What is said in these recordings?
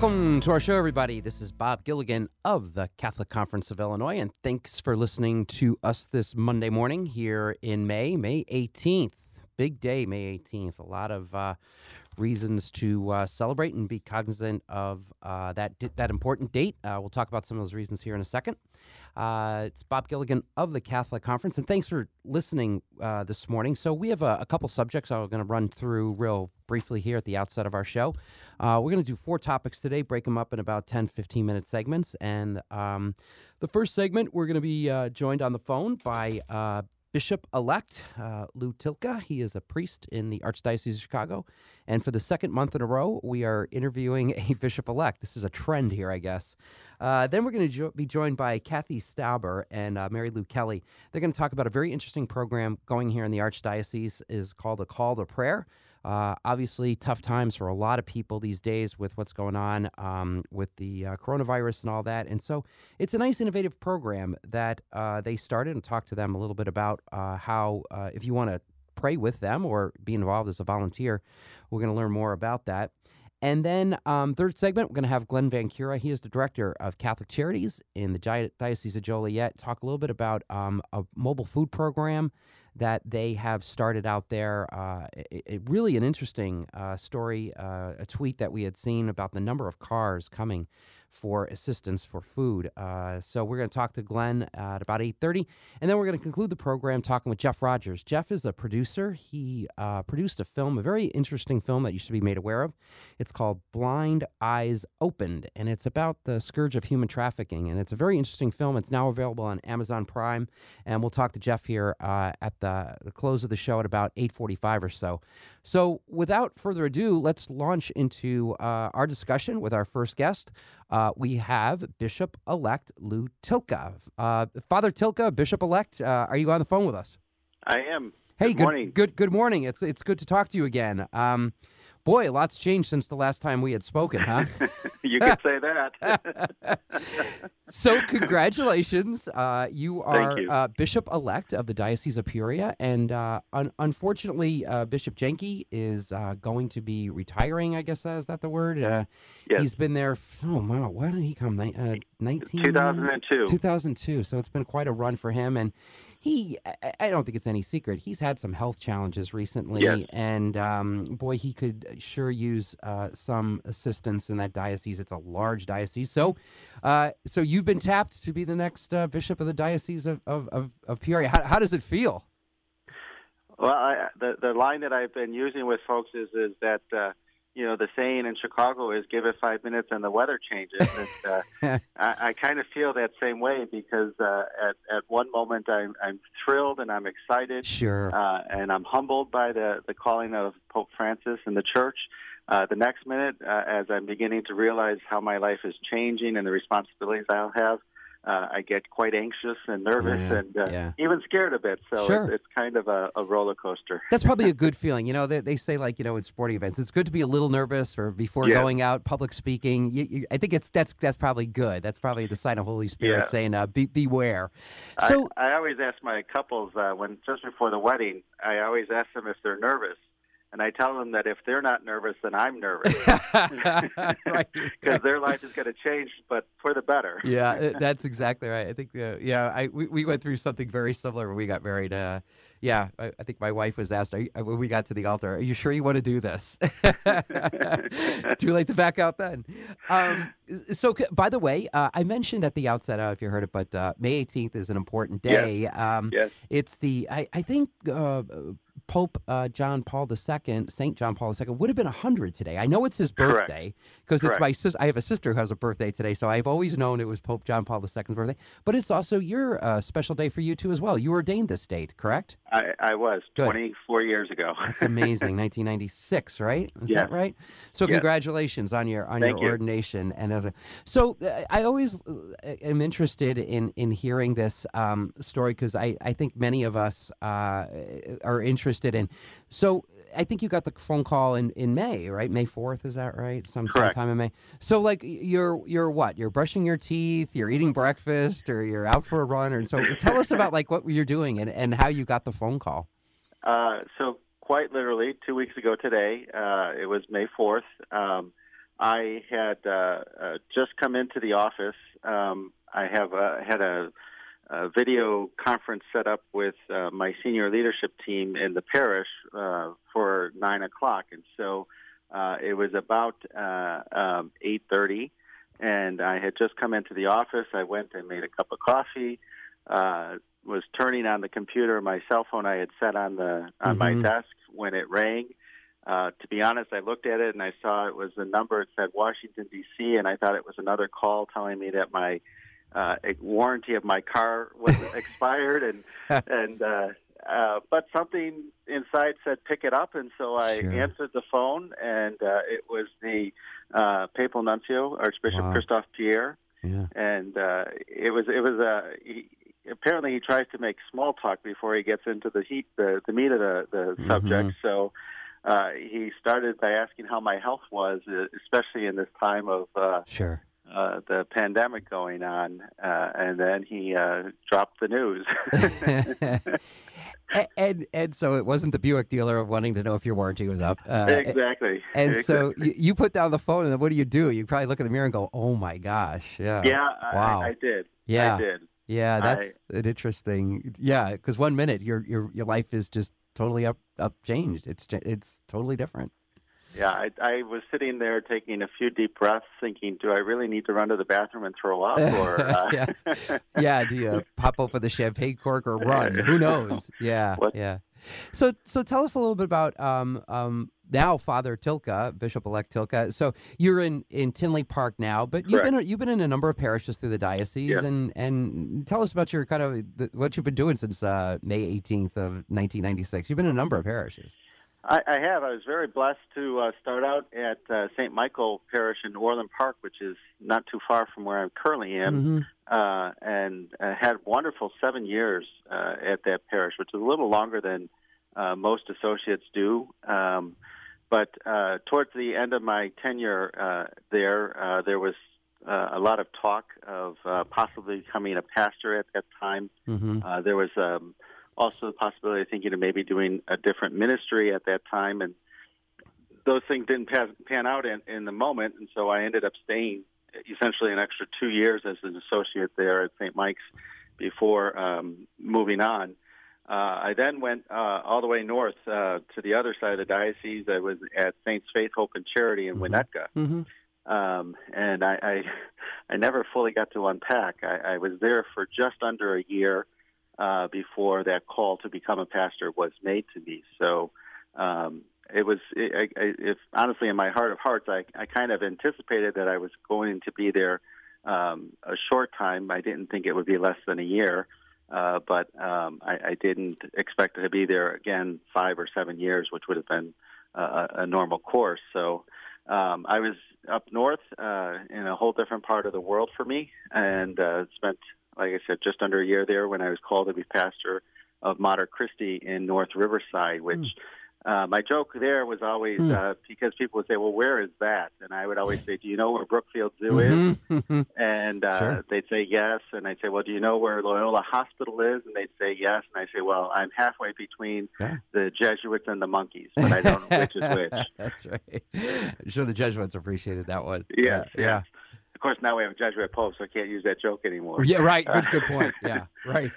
Welcome to our show, everybody. This is Bob Gilligan of the Catholic Conference of Illinois, and thanks for listening to us this Monday morning here in May, May 18th. Big day, May 18th. A lot of uh, reasons to uh, celebrate and be cognizant of uh, that that important date. Uh, we'll talk about some of those reasons here in a second. Uh, it's Bob Gilligan of the Catholic Conference, and thanks for listening uh, this morning. So we have a, a couple subjects I'm going to run through real briefly here at the outset of our show. Uh, we're going to do four topics today, break them up in about 10, 15 minute segments. And um, the first segment, we're going to be uh, joined on the phone by uh, Bishop elect uh, Lou Tylka. He is a priest in the Archdiocese of Chicago. And for the second month in a row, we are interviewing a bishop elect. This is a trend here, I guess. Uh, then we're going to jo- be joined by Kathy Stauber and uh, Mary Lou Kelly. They're going to talk about a very interesting program going here in the Archdiocese is called a Call to Prayer. Uh, obviously, tough times for a lot of people these days with what's going on um, with the uh, coronavirus and all that. And so it's a nice, innovative program that uh, they started and talked to them a little bit about uh, how, uh, if you want to pray with them or be involved as a volunteer, we're going to learn more about that. And then, um, third segment, we're going to have Glenn Van Cura. He is the director of Catholic Charities in the Diocese of Joliet. Talk a little bit about um, a mobile food program that they have started out there. Uh, it, it really an interesting uh, story, uh, a tweet that we had seen about the number of cars coming for assistance for food. Uh, so we're going to talk to Glenn at about 8.30, and then we're going to conclude the program talking with Jeff Rogers. Jeff is a producer. He uh, produced a film, a very interesting film that you should be made aware of. It's called Blind Eyes Opened, and it's about the scourge of human trafficking, and it's a very interesting film. It's now available on Amazon Prime, and we'll talk to Jeff here uh, at the, the close of the show at about 8.45 or so. So without further ado, let's launch into uh, our discussion with our first guest. Uh, we have Bishop elect Lou Tylka. Uh, Father Tylka, Bishop elect, uh, are you on the phone with us? I am. Hey, good, good morning. Good, good morning. It's it's good to talk to you again. Um, boy, a lot's changed since the last time we had spoken, huh? you could say that. so, congratulations. Uh, you are you. uh, Bishop elect of the Diocese of Peoria. And uh, un- unfortunately, uh, Bishop Jenky is uh, going to be retiring, I guess. Is that the word? Uh, Yes. He's been there. f- Oh, wow. Why did he come? Ni- Uh, 19... 2002. 2002. So it's been quite a run for him. And he, I- don't think it's any secret, he's had some health challenges recently. Yes. And um, boy, he could sure use uh, some assistance in that diocese. It's a large diocese. So, uh, so you've been tapped to be the next uh, bishop of the diocese of, of, of, of Peoria. How, how does it feel? Well, I, the the line that I've been using with folks is is that uh, you know the saying in Chicago is "give it five minutes and the weather changes." and, uh, I, I kind of feel that same way because uh, at at one moment I'm I'm thrilled and I'm excited. Sure. uh, and I'm humbled by the, the calling of Pope Francis and the Church. Uh, the next minute, uh, as I'm beginning to realize how my life is changing and the responsibilities I'll have, uh, I get quite anxious and nervous Yeah, and uh, yeah. even scared a bit. So Sure. it's, it's kind of a, a roller coaster. That's probably a good feeling. You know, they, they say like you know in sporting events, it's good to be a little nervous or before Yeah. going out public speaking. You, you, I think it's that's that's probably good. That's probably the sign of Holy Spirit saying, uh, be, "Beware." So I, I always ask my couples uh, when just before the wedding, I always ask them if they're nervous. And I tell them that if they're not nervous, then I'm nervous because their life is going to change, but for the better. yeah, that's exactly right. I think, uh, yeah, I we, we went through something very similar when we got married. Uh, yeah, I, I think my wife was asked you, uh, when we got to the altar, "Are you sure you want to do this?" Too late to back out then. Um, so, by the way, uh, I mentioned at the outset, I don't know if you heard it, but uh, May 18th is an important Yes. day. Um, Yes. It's the I, I think uh, Pope uh, John Paul II, Saint John Paul II, would have been hundred today. I know it's his birthday because it's my sister. I have a sister who has a birthday today, so I've always known it was Pope John Paul II's birthday. But it's also your uh, special day for you too as well. You were ordained this date, correct? I, I was Good. 24 years ago. That's amazing. 1996, right? Is that right? So yes. congratulations on your on Thank your ordination. And as a, so uh, I always uh, am interested in in hearing this um, story because I I think many of us uh, are interested in. So I think you got the phone call in, in May, right? May fourth, is that right? Some sometime in May. So like you're you're what? You're brushing your teeth, you're eating breakfast, or you're out for a run, or so. tell us about like what you're doing and, and how you got the phone call. Uh, so quite literally, two weeks ago today, uh, it was May fourth. Um, I had uh, uh just come into the office. Um, I have uh, had a a video conference set up with uh, my senior leadership team in the parish uh, for nine o'clock, and so uh, it was about uh, um, eight thirty, and I had just come into the office. I went and made a cup of coffee. Uh, was turning on the computer. My cell phone I had set on the on mm-hmm. my desk when it rang. Uh, to be honest, I looked at it and I saw it was a number. It said Washington D.C. and I thought it was another call telling me that my uh, warranty of my car was expired, and and uh, uh, but something inside said pick it up, and so I sure. answered the phone, and uh, it was the uh, papal nuncio, Archbishop wow. Christophe Pierre, yeah. and uh, it was it was a. Uh, he, apparently, he tries to make small talk before he gets into the heat, the the meat of the the mm-hmm. subject. So. Uh, he started by asking how my health was, uh, especially in this time of uh, sure uh, the pandemic going on, uh, and then he uh, dropped the news. and and so it wasn't the Buick dealer wanting to know if your warranty was up. Uh, exactly. And exactly. so you, you, put down the phone, and then what do you do? You probably look in the mirror and go, "Oh my gosh, yeah, yeah, wow, I, I did, yeah, I did." Yeah, that's I, an interesting. Yeah, because one minute your your your life is just totally up up changed. It's it's totally different. Yeah, I, I was sitting there taking a few deep breaths, thinking, "Do I really need to run to the bathroom and throw up?" Or uh... yeah, yeah. Do you pop open the champagne cork or run? Who knows? Yeah, what? yeah. So, so tell us a little bit about um, um, now Father Tylka, Bishop-elect Tylka. So you're in, in Tinley Park now, but you've Correct. been you've been in a number of parishes through the diocese, yeah. and and tell us about your kind of the, what you've been doing since uh, May 18th of 1996. You've been in a number of parishes. I, I have. I was very blessed to uh, start out at uh, St. Michael Parish in Orland Park, which is not too far from where I currently am, mm-hmm. uh, and uh, had wonderful seven years uh, at that parish, which is a little longer than uh, most associates do. Um, but uh, towards the end of my tenure uh, there, uh, there was uh, a lot of talk of uh, possibly becoming a pastor at that time. Mm-hmm. Uh, there was um, also the possibility of thinking of maybe doing a different ministry at that time, and those things didn't pan, pan out in, in the moment, and so I ended up staying essentially an extra two years as an associate there at St. Mike's before um, moving on. Uh, I then went uh, all the way north uh, to the other side of the diocese. I was at Saints Faith, Hope, and Charity in mm-hmm. Winnetka. Mm-hmm. Um, and I, I, I never fully got to unpack. I, I was there for just under a year uh, before that call to become a pastor was made to me. So um, it was, it, I, if honestly, in my heart of hearts, I, I kind of anticipated that I was going to be there um, a short time. I didn't think it would be less than a year, uh, but um, I, I didn't expect to be there again five or seven years, which would have been uh, a normal course. So um, I was up north uh, in a whole different part of the world for me, and uh, spent like I said, just under a year there when I was called to be pastor of Mater Christi in North Riverside, which mm. uh, my joke there was always mm. uh, because people would say, "Well, where is that?" And I would always say, "Do you know where Brookfield Zoo mm-hmm. is?" and uh, sure. they'd say yes, and I'd say, "Well, do you know where Loyola Hospital is?" And they'd say yes, and I say, "Well, I'm halfway between yeah. the Jesuits and the monkeys, but I don't know which is which." That's right. I'm sure the Jesuits appreciated that one. Yeah, yeah. yeah. Of course, now we have a Jesuit Pope, so I can't use that joke anymore. Yeah, right. Good, good point. Yeah, right.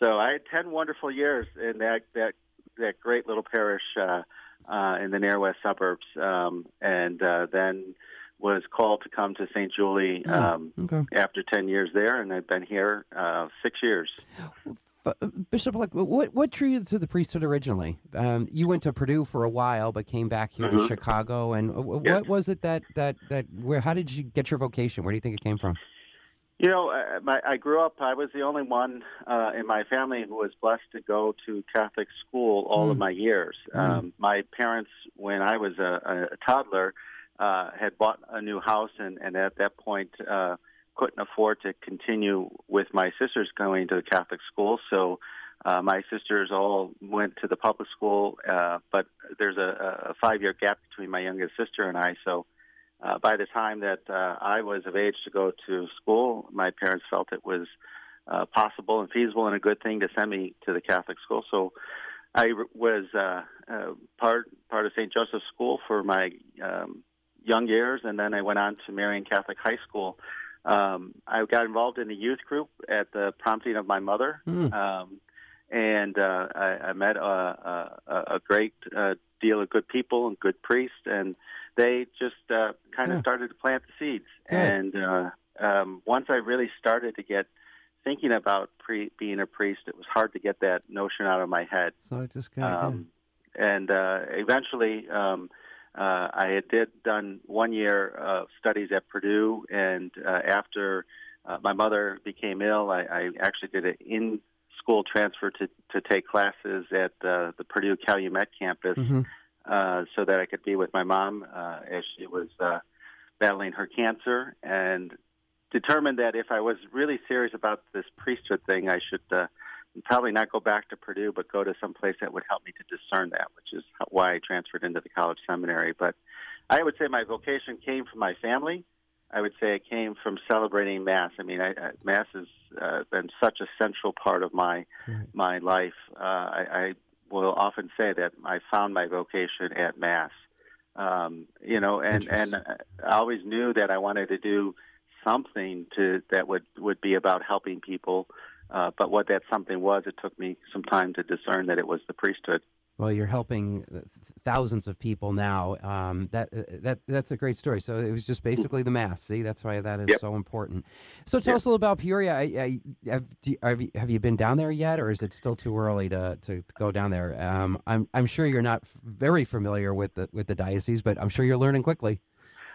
so I had ten wonderful years in that that that great little parish uh, uh, in the near west suburbs, um, and uh, then was called to come to St. Julie oh, um, okay. after ten years there, and I've been here uh, six years. Uh, Bishop, like, what what drew you to the priesthood originally? Um, you went to Purdue for a while, but came back here Mhm. to Chicago. And uh, Yeah. what was it that that that where? How did you get your vocation? Where do you think it came from? You know, uh, my, I grew up. I was the only one uh, in my family who was blessed to go to Catholic school all of Mm. my years. Mm. Um, my parents, when I was a, a toddler, uh, had bought a new house, and, and at that point uh, couldn't afford to continue with my sisters going to the Catholic school. So uh, my sisters all went to the public school, uh, but there's a, a five-year gap between my youngest sister and I. So uh, by the time that uh, I was of age to go to school, my parents felt it was uh, possible and feasible and a good thing to send me to the Catholic school. So I was uh, uh, part part of St. Joseph's School for my um, young years, and then I went on to Marian Catholic High School. Um, I got involved in a youth group at the prompting of my mother, Mm. um, and uh, I, I met a, a, a great uh, deal of good people and good priests, and they just uh, kind of Yeah. started to plant the seeds. Good. And uh, um, once I really started to get thinking about pre- being a priest, it was hard to get that notion out of my head. So it just kind of. Um, and uh, eventually, um, uh, I had did done one year of studies at Purdue, and uh, after uh, my mother became ill, I, I actually did an in-school transfer to to take classes at uh, the Purdue Calumet campus, Mhm. uh, so that I could be with my mom uh, as she was uh, battling her cancer, and determined that if I was really serious about this priesthood thing, I should uh, probably not go back to Purdue, but go to some place that would help me to discern that, which is why I transferred into the college seminary. But I would say my vocation came from my family. I would say it came from celebrating Mass. I mean, I, I, Mass has uh, been such a central part of my my life. Uh, I, I will often say that I found my vocation at Mass. Um, you know, and and I always knew that I wanted to do something to that would would be about helping people. Uh, but what that something was, it took me some time to discern that it was the priesthood. Well, you're helping thousands of people now. Um, that uh, that that's a great story. So it was just basically the mass. See, that's why that is Yep. so important. So tell Yep. us a little about Peoria. I, I, have, you, have you been down there yet, or is it still too early to, to, to go down there? Um, I'm I'm sure you're not very familiar with the with the diocese, but I'm sure you're learning quickly.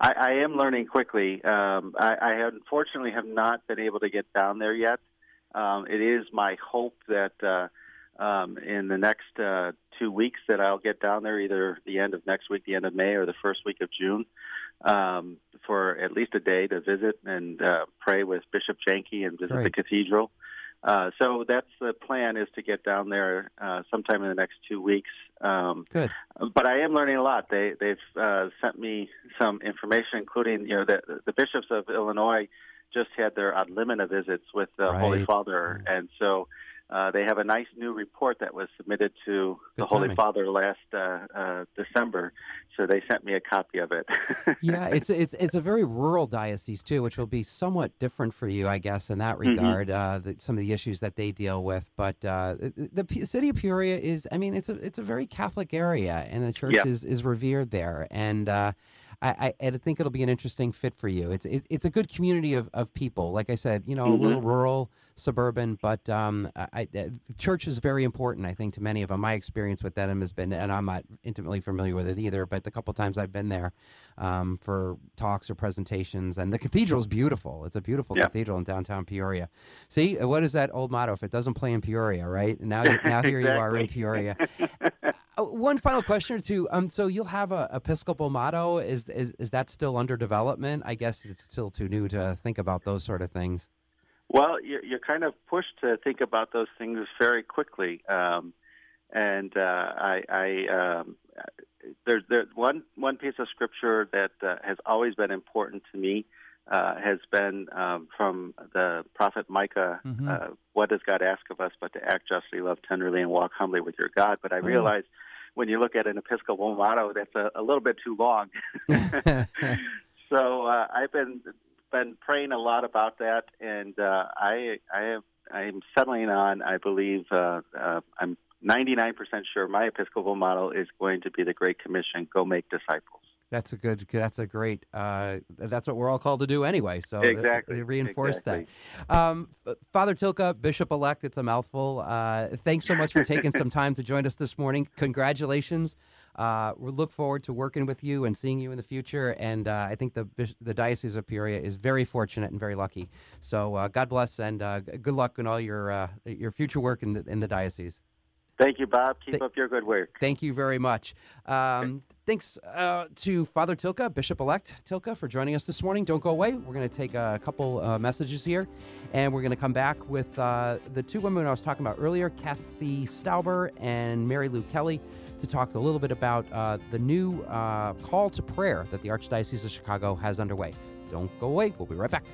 I, I am learning quickly. Um, I, I unfortunately have not been able to get down there yet. Um, it is my hope that uh, um, in the next uh, two weeks that I'll get down there, either the end of next week, the end of May, or the first week of June, um, for at least a day to visit and uh, pray with Bishop Jenky and visit the cathedral. Uh, so that's the plan is to get down there uh, sometime in the next two weeks. Um, Good. but I am learning a lot. They they've uh, sent me some information, including you know the the bishops of Illinois just had their ad limina visits with the Holy Right. Father, and so uh, they have a nice new report that was submitted to the Good Holy timing. Father last uh, uh, December. So they sent me a copy of it. yeah, it's it's it's a very rural diocese too, which will be somewhat different for you, I guess, in that Mhm. regard. Uh, the, some of the issues that they deal with, but uh, the, the city of Peoria is, I mean, it's a it's a very Catholic area, and the church Yeah. is is revered there, and. I, I, I think it'll be an interesting fit for you. It's it's, it's a good community of, of people. Like I said, you know, a Mhm. little rural, suburban, but um, I, I, church is very important. I think to many of them. My experience with them has been, and I'm not intimately familiar with it either, but the couple times I've been there um, for talks or presentations, and the cathedral is beautiful. It's a beautiful Yeah. cathedral in downtown Peoria. See, uh, what is that old motto? If it doesn't play in Peoria, right? Now, you- now here you are in Peoria. Uh, one final question or two. Um, so you'll have a Episcopal motto. Is is is that still under development? I guess it's still too new to think about those sort of things. Well, you're, you're kind of pushed to think about those things very quickly, um, and uh, I, I um, there's there, one one piece of scripture that uh, has always been important to me uh, has been um, from the prophet Micah. Mhm. Uh, what does God ask of us but to act justly, love tenderly, and walk humbly with your God? But I realize when you look at an Episcopal motto, that's a, a little bit too long. so uh, I've been been praying a lot about that, and uh, I I have I'm settling on. I believe uh, uh, I'm 99% sure my Episcopal model is going to be the Great Commission: Go make disciples. That's a good. That's a great. Uh, that's what we're all called to do anyway. So exactly, they reinforce exactly. that. Um, Father Tylka, Bishop elect. It's a mouthful. Uh, thanks so much for taking some time to join us this morning. Congratulations. Uh, we look forward to working with you and seeing you in the future. And uh, I think the the Diocese of Peoria is very fortunate and very lucky. So uh, God bless and uh, good luck in all your uh, your future work in the in the diocese. Thank you, Bob. Keep Th- up your good work. Thank you very much. Um, thanks uh, to Father Tylka, Bishop elect Tylka, for joining us this morning. Don't go away. We're going to take a couple uh, messages here, and we're going to come back with uh, the two women I was talking about earlier, Kathy Stauber and Mary Lou Kelly, to talk a little bit about uh, the new uh, call to prayer that the Archdiocese of Chicago has underway. Don't go away. We'll be right back.